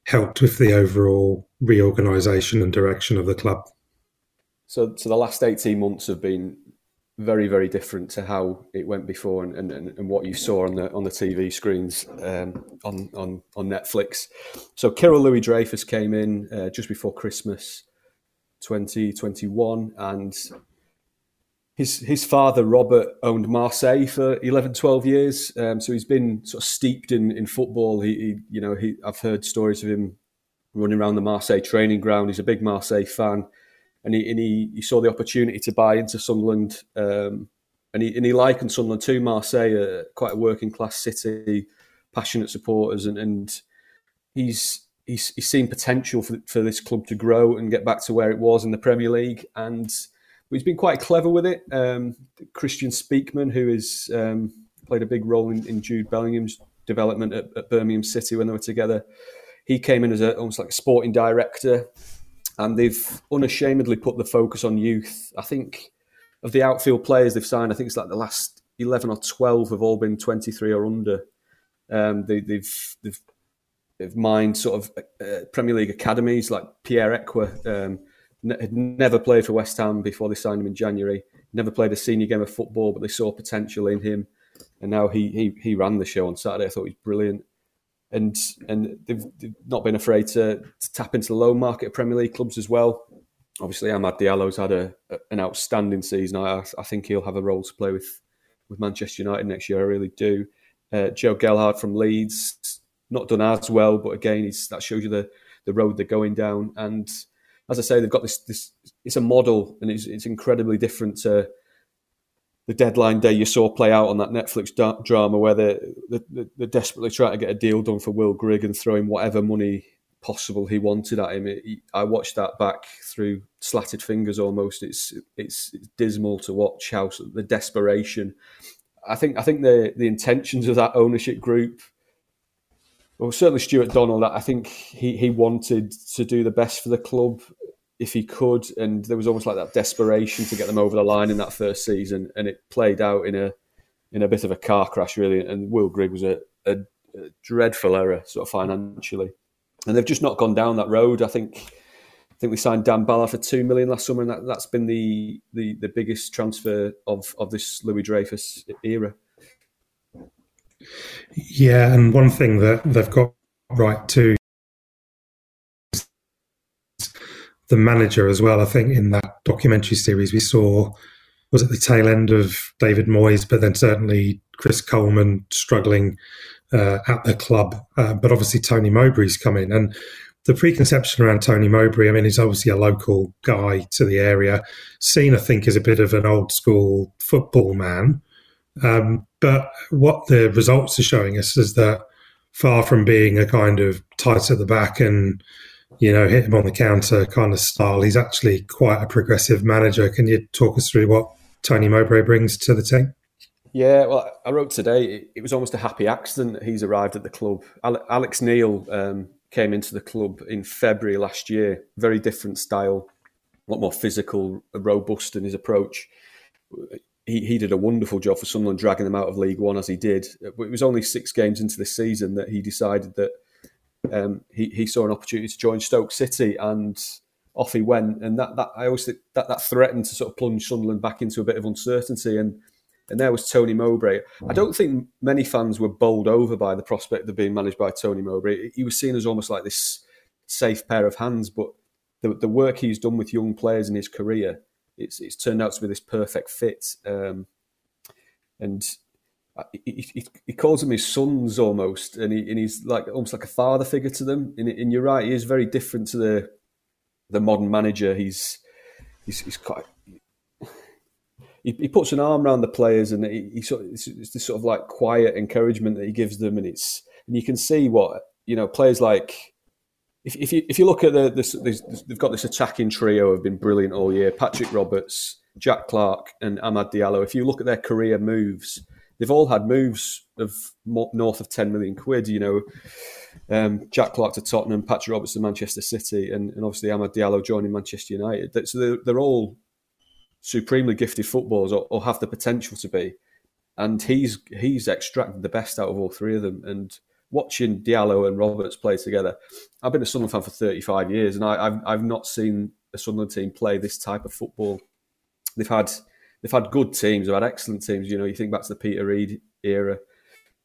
helped with the overall reorganisation and direction of the club. So, so the last eighteen months have been very, very different to how it went before, and, and, and what you saw on the on the TV screens um, on on on Netflix. So, Kyril Louis Dreyfus came in uh, just before Christmas, twenty twenty one, and his his father Robert owned Marseille for 11, 12 years. Um, so he's been sort of steeped in, in football. He, he, you know, he I've heard stories of him running around the Marseille training ground. He's a big Marseille fan, and he and he, he saw the opportunity to buy into Sunderland. Um, and he and he likened Sunderland to Marseille, uh, quite a working class city, passionate supporters, and, and he's he's he's seen potential for, for this club to grow and get back to where it was in the Premier League and he's been quite clever with it. Um, Kristjaan Speakman, who has um, played a big role in, in Jude Bellingham's development at, at, Birmingham City when they were together, he came in as a, almost like a sporting director, and they've unashamedly put the focus on youth. I think of the outfield players they've signed, I think it's like the last eleven or twelve have all been twenty three or under. Um, they, they've, they've they've mined sort of uh, Premier League academies like Pierre Ekwah. Um, had never played for West Ham before they signed him in January. never played a senior game of football, but they saw potential in him, and now he he he ran the show on Saturday. I thought he was brilliant, and and they've, they've not been afraid to, to, tap into the low market of Premier League clubs as well. Obviously, Amad Diallo's had a, a an outstanding season. I I think he'll have a role to play with with Manchester United next year. I really do. Uh, Joe Gelhardt from Leeds, not done as well, but again, that shows you the the road they're going down. And as I say, they've got this this. It's a model, and it's it's incredibly different to the deadline day you saw play out on that Netflix da- drama where they're, they're, desperately trying to get a deal done for Will Grigg and throwing whatever money possible he wanted at him. It, I watched that back through slatted fingers almost. It's, it's, it's dismal to watch how the desperation. I think I think the the intentions of that ownership group. Well, certainly Stuart Donald. I think he he wanted to do the best for the club if he could, and there was almost like that desperation to get them over the line in that first season, and it played out in a in a bit of a car crash, really. And Will Grigg was a, a, a dreadful error, sort of financially, and they've just not gone down that road. I think I think we signed Dan Ballard for two million last summer, and that, that's been the, the the biggest transfer of of this Louis Dreyfus era. Yeah, and one thing that they've got right too the manager as well. I think in that documentary series we saw was at the tail end of David Moyes, but then certainly Chris Coleman struggling uh, at the club. Uh, but obviously Tony Mowbray's come in, and the preconception around Tony Mowbray, I mean, he's obviously a local guy to the area, seen I think as a bit of an old school football man. Um, but what the results are showing us is that far from being a kind of tight at the back and you know, hit him on the counter kind of style. He's actually quite a progressive manager. Can you talk us through what Tony Mowbray brings to the team? Yeah, well, I wrote today. It was almost a happy accident that he's arrived at the club. Alex Neil um, came into the club in February last year. Very different style, a lot more physical, robust in his approach. He, he did a wonderful job for Sunderland, dragging them out of League One as he did. But It was only six games into the season that he decided that um, he, he saw an opportunity to join Stoke City and off he went. And that, that I always think that, that threatened to sort of plunge Sunderland back into a bit of uncertainty. And and there was Tony Mowbray. I don't think many fans were bowled over by the prospect of being managed by Tony Mowbray. He was seen as almost like this safe pair of hands, but the, the work he's done with young players in his career, it's, it's turned out to be this perfect fit. Um, and Uh, he, he, he, calls them his sons almost, and, he, and he's like almost like a father figure to them. And, and, you're right, he is very different to the the modern manager. He's he's, he's quite. He, puts an arm around the players, and he, he sort of, it's, it's this sort of like quiet encouragement that he gives them, and it's and you can see what you know players like. If, if you if you look at the this, this, they've got this attacking trio have been brilliant all year. Patrick Roberts, Jack Clark, and Amad Diallo. If you look at their career moves, they've all had moves of north of 10 million quid, you know. Um, Jack Clark to Tottenham, Patrick Roberts to Manchester City, and, and obviously Amad Diallo joining Manchester United. So they're, they're all supremely gifted footballers or, or, have the potential to be. And he's he's extracted the best out of all three of them. And watching Diallo and Roberts play together, I've been a Sunderland fan for 35 years, and I, have I've not seen a Sunderland team play this type of football. They've had they've had good teams, they've had excellent teams. You know, you think back to the Peter Reid era,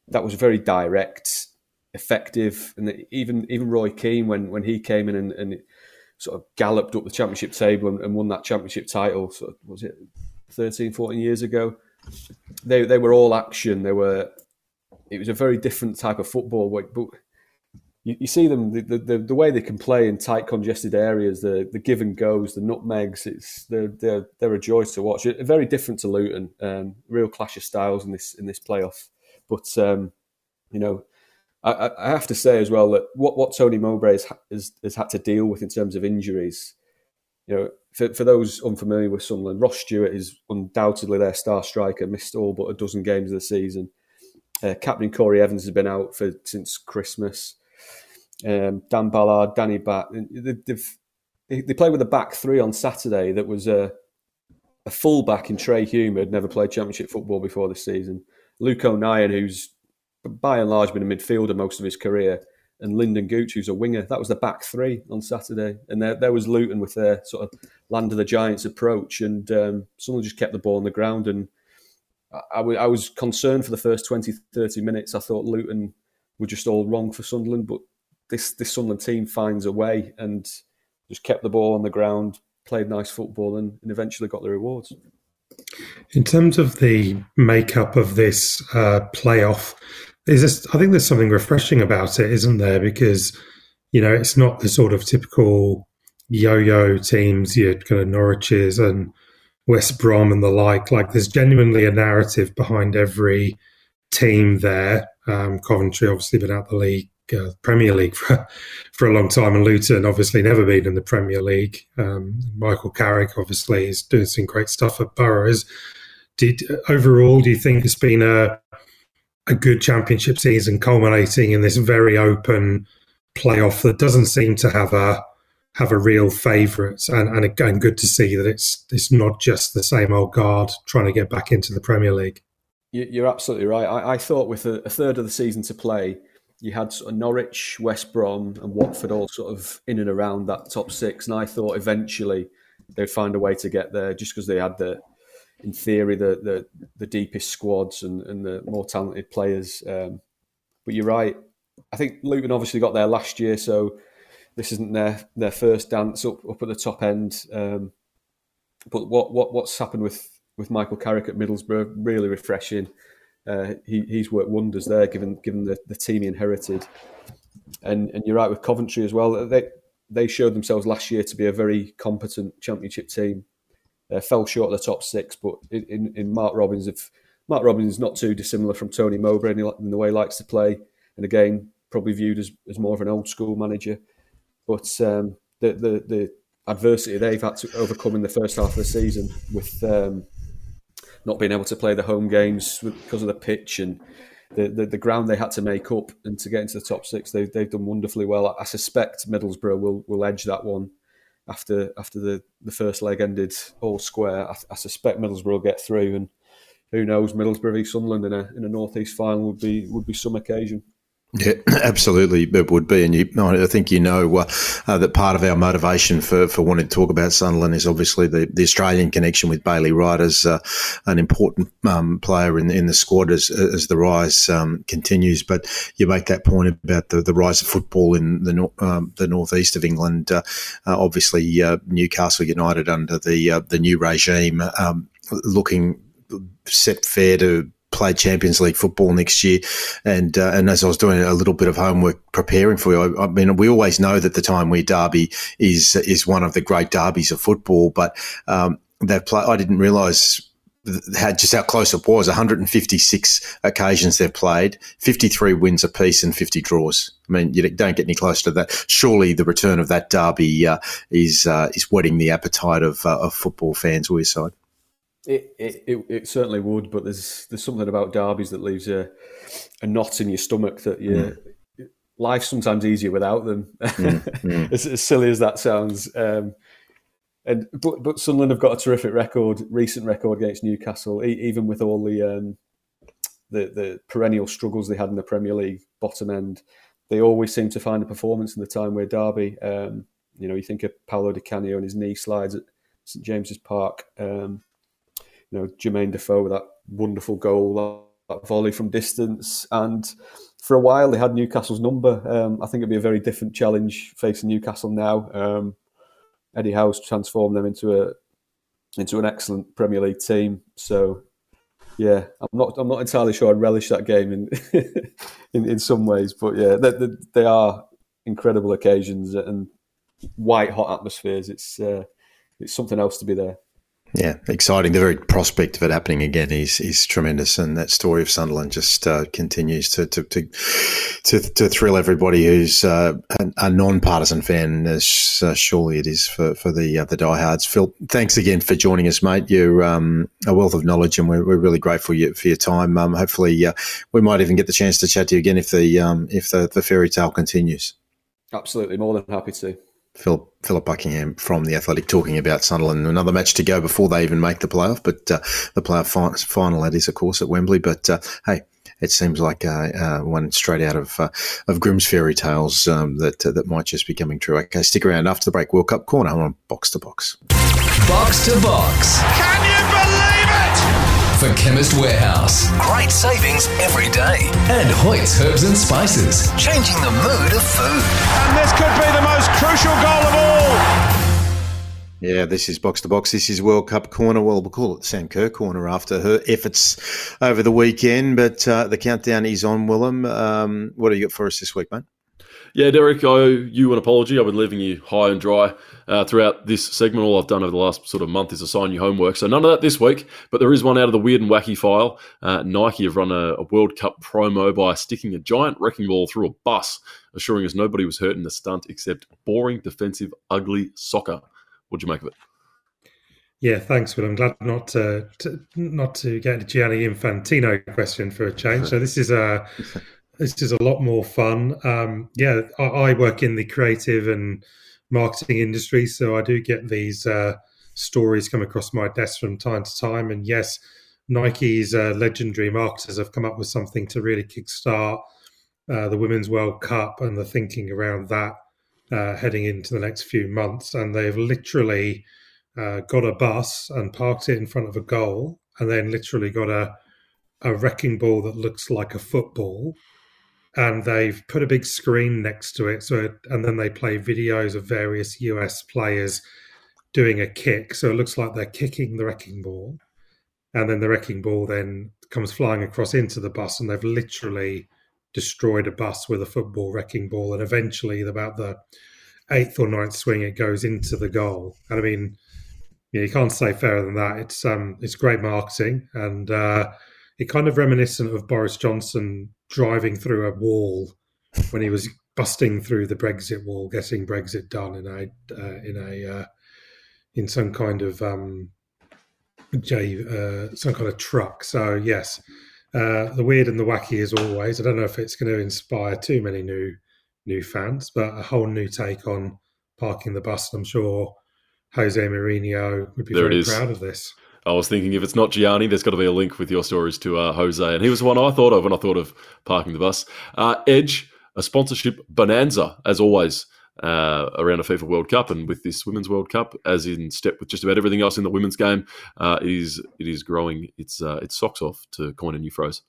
that was very direct, effective, and even even Roy Keane when when he came in and, and sort of galloped up the championship table and, and won that championship title. So was it 13, 14 years ago? They they were all action. They were. It was a very different type of football, but you, you see them the, the, the way they can play in tight, congested areas, the the give and goes, the nutmegs. It's they're they're, they're a joy to watch. Very different to Luton. Um, real clash of styles in this in this playoff. But um, you know, I, I, have to say as well that what what Tony Mowbray has, has, has had to deal with in terms of injuries. You know, for, for those unfamiliar with Sunderland, Ross Stewart is undoubtedly their star striker. Missed all but a dozen games of the season. Uh, Captain Corry Evans has been out for since Christmas um, Dan Ballard, Danny. They've, they, they played with a back three on Saturday that was a, a full back in Trai Hume, had never played Championship football before this season. Luke O'Nien, who's by and large been a midfielder most of his career, and Lynden Gooch, who's a winger. That was the back three on Saturday, and there, there was Luton with their sort of land of the giants approach, and um, someone just kept the ball on the ground. And I, I, was concerned for the first 20, 30 minutes. I thought Luton were just all wrong for Sunderland, but this this Sunderland team finds a way and just kept the ball on the ground, played nice football, and, and eventually got the rewards. In terms of the makeup of this uh, playoff, is this, I think there's something refreshing about it, isn't there? Because you know it's not the sort of typical yo-yo teams, you kind of Norwiches and West Brom and the like. Like there's genuinely a narrative behind every team there. Um, Coventry obviously been out the league, uh, Premier League for for a long time, and Luton obviously never been in the Premier League. Um, Michael Carrick obviously is doing some great stuff at Boroughs. Did overall, do you think it's been a a good championship season, culminating in this very open playoff that doesn't seem to have a have a real favourite, and, and again, good to see that it's it's not just the same old guard trying to get back into the Premier League. You're absolutely right. I, I thought with a, a, third of the season to play, you had sort of Norwich, West Brom, and Watford all sort of in and around that top six, and I thought eventually they'd find a way to get there, just because they had the, in theory, the the, the deepest squads and, and the more talented players. Um, but you're right. I think Luton obviously got there last year, so this isn't their their first dance up up at the top end. Um, but what what what's happened with with Michael Carrick at Middlesbrough really refreshing. Uh, he, he's worked wonders there, given given the, the team he inherited. And and you're right with Coventry as well. They they showed themselves last year to be a very competent Championship team. Uh, fell short of the top six, but in, in Mark Robins, if Mark Robins is not too dissimilar from Tony Mowbray in the way he likes to play, and again probably viewed as, as more of an old school manager. But um, the, the, the adversity they've had to overcome in the first half of the season with um, not being able to play the home games because of the pitch and the, the, the, ground they had to make up and to get into the top six, they, they've done wonderfully well. I suspect Middlesbrough will, will edge that one after after the, the first leg ended all square. I, I suspect Middlesbrough will get through, and who knows, Middlesbrough v Sunderland in a in a northeast final would be would be some occasion. Yeah, [CLEARS THROAT] absolutely, it would be, and you, I think you know uh, uh, that part of our motivation for, for wanting to talk about Sunderland is obviously the, the Australian connection with Bailey Wright as uh, an important um, player in, in the squad as, as the rise um, continues. But you make that point about the, the rise of football in the um, the northeast of England. Uh, uh, obviously, uh, Newcastle United under the the new regime um, looking set fair to play Champions League football next year. And uh, and as I was doing a little bit of homework preparing for you, I, I, mean, we always know that the Tyne-Wear Derby is is one of the great derbies of football, but um, they've I didn't realise had just how close it was. 156 occasions they've played 53 wins apiece and 50 draws. I mean you don't get any closer to that. Surely the return of that derby uh, is uh, is whetting the appetite of, uh, of football fans on side it, it, it, certainly would, but there's there's something about derbies that leaves a, a knot in your stomach that you mm. life's sometimes easier without them. Mm. Mm. [LAUGHS] as, as, silly as that sounds, um, and but but Sunderland have got a terrific record, recent record against Newcastle, e- even with all the um, the the perennial struggles they had in the Premier League bottom end. They always seem to find a performance in the Tyne-Wear Derby. Um, you know, you think of Paolo Di Canio and his knee slides at St James's Park. Um, you know Jermaine Defoe with that wonderful goal, that, that, volley from distance, and for a while they had Newcastle's number. Um, I think it'd be a very different challenge facing Newcastle now. Um, Eddie Howe's transformed them into a into an excellent Premier League team. So yeah, I'm not I'm not entirely sure I'd relish that game in [LAUGHS] in, in some ways, but yeah, they, they, they, are incredible occasions and white hot atmospheres. It's uh, it's something else to be there. Yeah, exciting. The very prospect of it happening again is is tremendous, and that story of Sunderland just uh, continues to to, to to, to thrill everybody who's uh, a, non-partisan fan, as uh, surely it is for for the uh, the diehards. Phil, thanks again for joining us, mate. You're um, a wealth of knowledge, and we're, we're really grateful for your time. Um, hopefully, uh, we might even get the chance to chat to you again if the um, if the, the fairy tale continues. Absolutely, more than happy to. Phillip, Phillip Buckingham from the Athletic talking about Sunderland. Another match to go before they even make the playoff, but uh, the playoff final, that is, of course, at Wembley. But uh, hey, it seems like uh, uh, one straight out of uh, of Grimm's fairy tales um, that uh, that might just be coming true. Okay, stick around after the break. World Cup corner on box to box. Box to box. Can you believe it? For Chemist Warehouse. Great savings every day. And Hoyt's Herbs and Spices. Changing the mood of food. And this could be the most crucial goal of all. Yeah, this is box to box. This is World Cup corner. Well, we'll call it Sam Kerr corner after her efforts over the weekend. But uh, the countdown is on, Willem. Um, what do you got for us this week, mate? Yeah, Derek, I owe you an apology. I've been leaving you high and dry uh, throughout this segment. All I've done over the last sort of month is assign you homework. So none of that this week, but there is one out of the weird and wacky file. Uh, Nike have run a, a, World Cup promo by sticking a giant wrecking ball through a bus, assuring us nobody was hurt in the stunt except boring, defensive, ugly soccer. What'd you make of it? Yeah, thanks, Will. I'm glad not to, to not to get a Gianni Infantino question for a change. So this is a [LAUGHS] this is a lot more fun. Um, yeah, I, I, work in the creative and marketing industry, so I do get these uh, stories come across my desk from time to time. And yes, Nike's uh, legendary marketers have come up with something to really kickstart uh, the Women's World Cup and the thinking around that uh, heading into the next few months. And they've literally uh, got a bus and parked it in front of a goal, and then literally got a a wrecking ball that looks like a football and they've put a big screen next to it. So, and then they play videos of various US players doing a kick. So it looks like they're kicking the wrecking ball, and then the wrecking ball then comes flying across into the bus, and they've literally destroyed a bus with a football wrecking ball, and eventually, about the eighth or ninth swing, it goes into the goal. And I mean, you, can't say fairer than that. It's um, it's great marketing, and uh, it kind of reminiscent of Boris Johnson driving through a wall when he was busting through the Brexit wall, getting Brexit done in a uh, in a uh, in some kind of um, J, uh, some kind of truck. So yes, uh, the weird and the wacky as always. I don't know if it's going to inspire too many new new fans, but a whole new take on parking the bus. I'm sure Jose Mourinho would be there very proud of this. I was thinking if it's not Gianni, there's got to be a link with your stories to uh, Jose, and he was the one I thought of when I thought of parking the bus. Uh, Edge, a sponsorship bonanza as always uh, around a FIFA World Cup, and with this Women's World Cup, as in step with just about everything else in the women's game, uh, it is it is growing its uh, its socks off to coin a new phrase.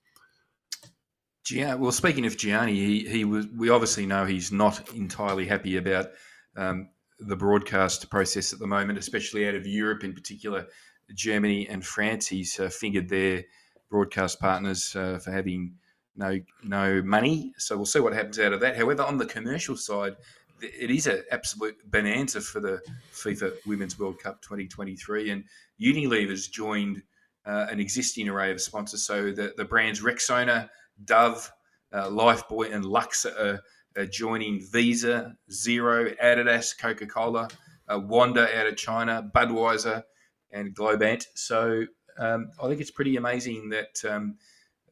Yeah, well, speaking of Gianni, he, he was. We obviously know he's not entirely happy about um, the broadcast process at the moment, especially out of Europe in particular. Germany and France. He's uh, fingered their broadcast partners uh, for having no no money. So we'll see what happens out of that. However, on the commercial side, it is an absolute bonanza for the FIFA Women's World Cup 2023, and Unilever's joined uh, an existing array of sponsors. So the, the brands Rexona, Dove, uh, Lifebuoy, and Lux are, are, joining Visa, Xero, Adidas, Coca Cola, uh, Wanda out of China, Budweiser, and Globant. So um, I think it's pretty amazing that um,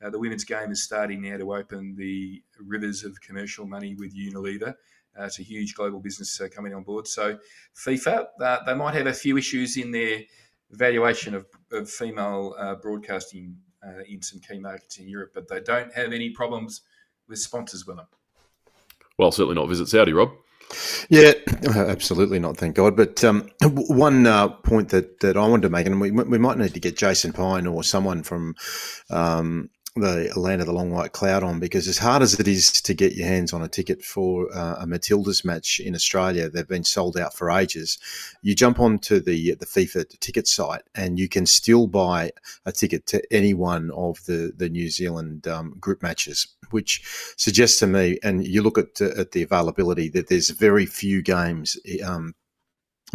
uh, the women's game is starting now to open the rivers of commercial money with Unilever. Uh, it's a huge global business uh, coming on board. So FIFA, uh, they might have a few issues in their valuation of, of female uh, broadcasting uh, in some key markets in Europe, but they don't have any problems with sponsors with them. Well, certainly not Visit Saudi, Rob. Yeah, [CLEARS THROAT] absolutely not. Thank God. But um, one uh, point that, that I wanted to make, and we, we might need to get Jason Pine or someone from um, the land of the long white cloud on because as hard as it is to get your hands on a ticket for uh, a Matildas match in Australia, they've been sold out for ages. You jump onto the the FIFA ticket site and you can still buy a ticket to any one of the the New Zealand um, group matches, which suggests to me, and you look at at the availability that there's very few games. Um,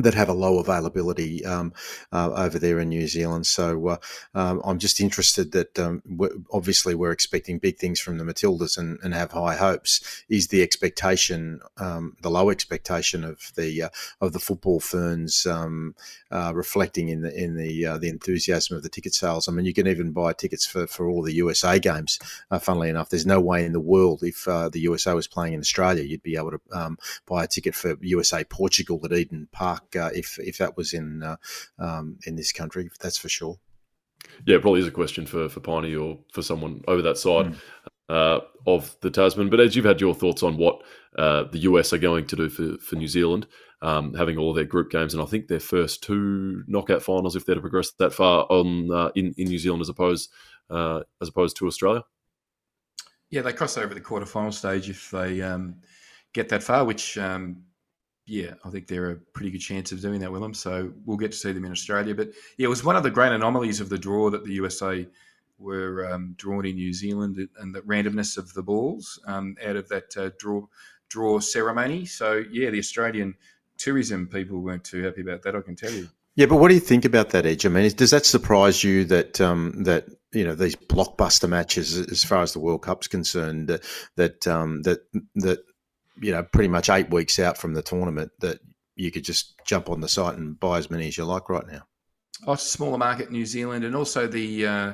that have a low availability um, uh, over there in New Zealand. So uh, um, I'm just interested that um, we're, obviously we're expecting big things from the Matildas and, and have high hopes. Is the expectation um, the low expectation of the uh, of the football ferns um, uh, reflecting in the in the uh, the enthusiasm of the ticket sales? I mean, you can even buy tickets for, for all the USA games. Uh, funnily enough, there's no way in the world if the USA was playing in Australia, you'd be able to um, buy a ticket for USA Portugal at Eden Park uh, if if that was in uh, um, in this country. That's for sure. Yeah, probably is a question for for Piney or for someone over that side. Mm. Uh, of the Tasman. But as you've had your thoughts on what uh, the US are going to do for, for New Zealand, um, having all their group games, and I think their first two knockout finals, if they're to progress that far on uh, in in New Zealand as opposed uh, as opposed to Australia. Yeah, they cross over the quarterfinal stage if they um, get that far, which um, yeah, I think they're a pretty good chance of doing that with them. So we'll get to see them in Australia. But yeah, it was one of the great anomalies of the draw that the USA were um, drawn in New Zealand and the randomness of the balls um, out of that uh, draw draw ceremony. So yeah, the Australian tourism people weren't too happy about that. I can tell you. Yeah, but what do you think about that, Edge? I mean, does that surprise you that um, that you know these blockbuster matches, as far as the World Cup's concerned, that that um, that that you know pretty much eight weeks out from the tournament, that you could just jump on the site and buy as many as you like right now? Oh, it's a smaller market, New Zealand, and also the uh,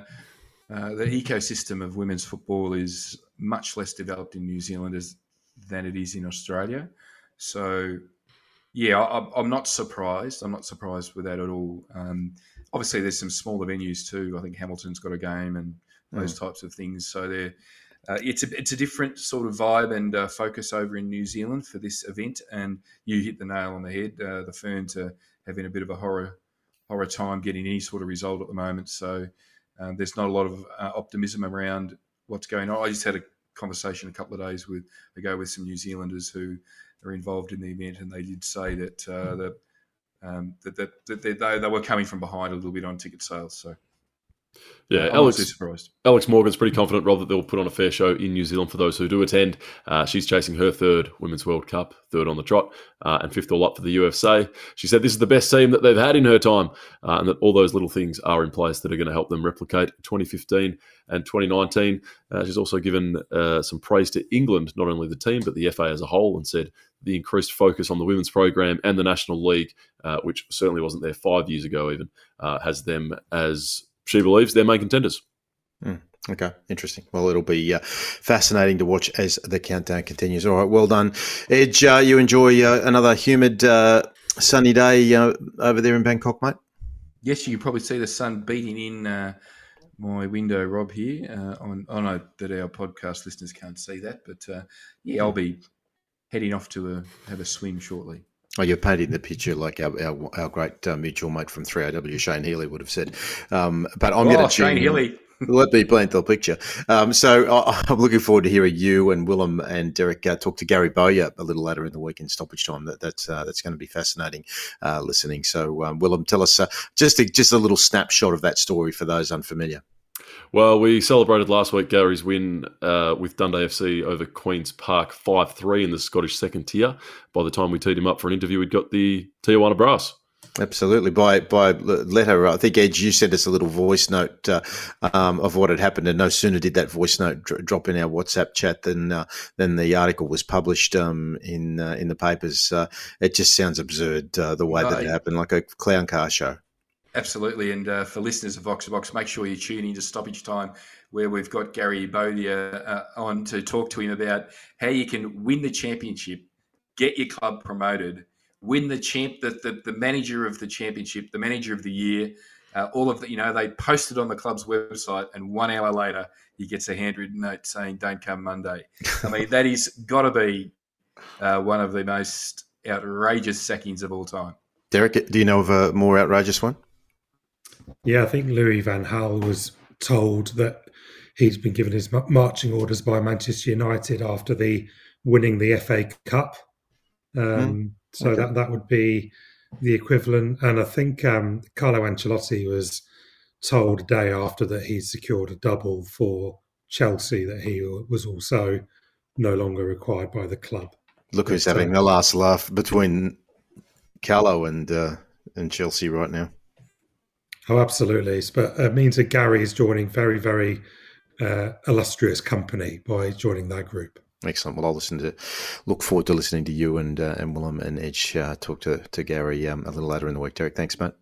uh, the ecosystem of women's football is much less developed in New Zealand as, than it is in Australia. So, yeah, I, am not surprised. I'm not surprised with that at all. Um, obviously, there's some smaller venues too. I think Hamilton's got a game and those mm. types of things. So there, uh, it's a it's a different sort of vibe and uh, focus over in New Zealand for this event. And you hit the nail on the head. Uh, the Ferns are having a bit of a horror horror time getting any sort of result at the moment. So um, there's not a lot of uh, optimism around what's going on. I just had a conversation a couple of days with ago with some New Zealanders who are involved in the event, and they did say that uh, that, um, that, that, that they, they, were coming from behind a little bit on ticket sales. So yeah, I'm Alex. surprised. Alex Morgan's pretty confident, Rob, that they'll put on a fair show in New Zealand for those who do attend. Uh, she's chasing her third Women's World Cup, third on the trot, uh, and fifth all up for the UFC. She said this is the best team that they've had in her time, uh, and that all those little things are in place that are going to help them replicate 2015 and 2019. Uh, she's also given uh, some praise to England, not only the team but the FA as a whole, and said the increased focus on the women's program and the National League, uh, which certainly wasn't there five years ago, even has them as she believes they're main contenders. Mm, okay, interesting. Well, it'll be uh, fascinating to watch as the countdown continues. All right, well done, Edge. Uh, you enjoy uh, another humid, uh, sunny day uh, over there in Bangkok, mate? Yes, you can probably see the sun beating in uh, my window, Rob. Here, on, I know that our podcast listeners can't see that, but yeah, I'll be heading off to a, have a swim shortly. Oh, you're painting the picture like our our, our great uh, mutual mate from 3AW, Shane Healy, would have said. Um, but I'm oh, going to Shane Healy. [LAUGHS] Let me paint the picture. Um, so [LAUGHS] I'm looking forward to hearing you and Willem and Derek uh, talk to Gary Bowyer a little later in the week in stoppage time. That, that's uh, that's going to be fascinating uh, listening. So um, Willem, tell us uh, just a, just a little snapshot of that story for those unfamiliar. Well, we celebrated last week Gary's win uh, with Dundee FC over Queen's Park 5 3 in the Scottish second tier. By the time we teed him up for an interview, we'd got the Tijuana Brass. Absolutely. By by letter, I think Edge, you sent us a little voice note uh, um, of what had happened, and no sooner did that voice note dr- drop in our WhatsApp chat than uh, than the article was published um, in uh, in the papers. Uh, it just sounds absurd uh, the way that it happened, like a clown car show. Absolutely. And uh, for listeners of Vox Box, make sure you tune in to Stoppage Time, where we've got Gary Bowyer uh, on to talk to him about how you can win the championship, get your club promoted, win the champ, the, the, the manager of the championship, the manager of the year. Uh, all of the, you know, they posted on the club's website, and one hour later, he gets a handwritten note saying, "Don't come Monday." [LAUGHS] I mean, that is got to be uh, one of the most outrageous sackings of all time. Derek, do you know of a more outrageous one? Yeah, I think Louis Van Gaal was told that he's been given his marching orders by Manchester United after the winning the FA Cup. Um, mm, so that that would be the equivalent. And I think um, Carlo Ancelotti was told a day after that he secured a double for Chelsea that he was also no longer required by the club. Look who's having the last laugh between Carlo and uh, and Chelsea right now. Oh, absolutely. But it means that Gary is joining very, very uh, illustrious company by joining that group. Excellent. Well, I'll listen to, look forward to listening to you and uh, and Willem and Edge uh, talk to to Gary um, a little later in the week. Derek, thanks, mate.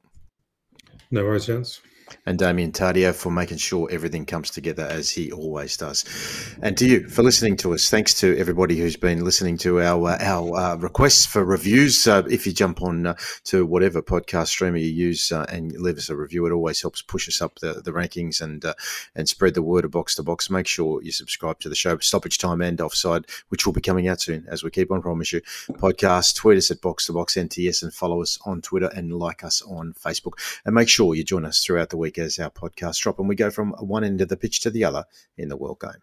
No worries, gents. And Damien Tadio for making sure everything comes together as he always does. And to you for listening to us. Thanks to everybody who's been listening to our uh, our uh, requests for reviews. Uh, if you jump on uh, to whatever podcast streamer you use uh, and leave us a review, it always helps push us up the, the rankings and uh, and spread the word of box to box. Make sure you subscribe to the show, stoppage time and offside, which will be coming out soon as we keep on promise you. Podcast, tweet us at box to box NTS and follow us on Twitter and like us on Facebook. And make sure you join us throughout week as our podcast drop and we go from one end of the pitch to the other in the World Game.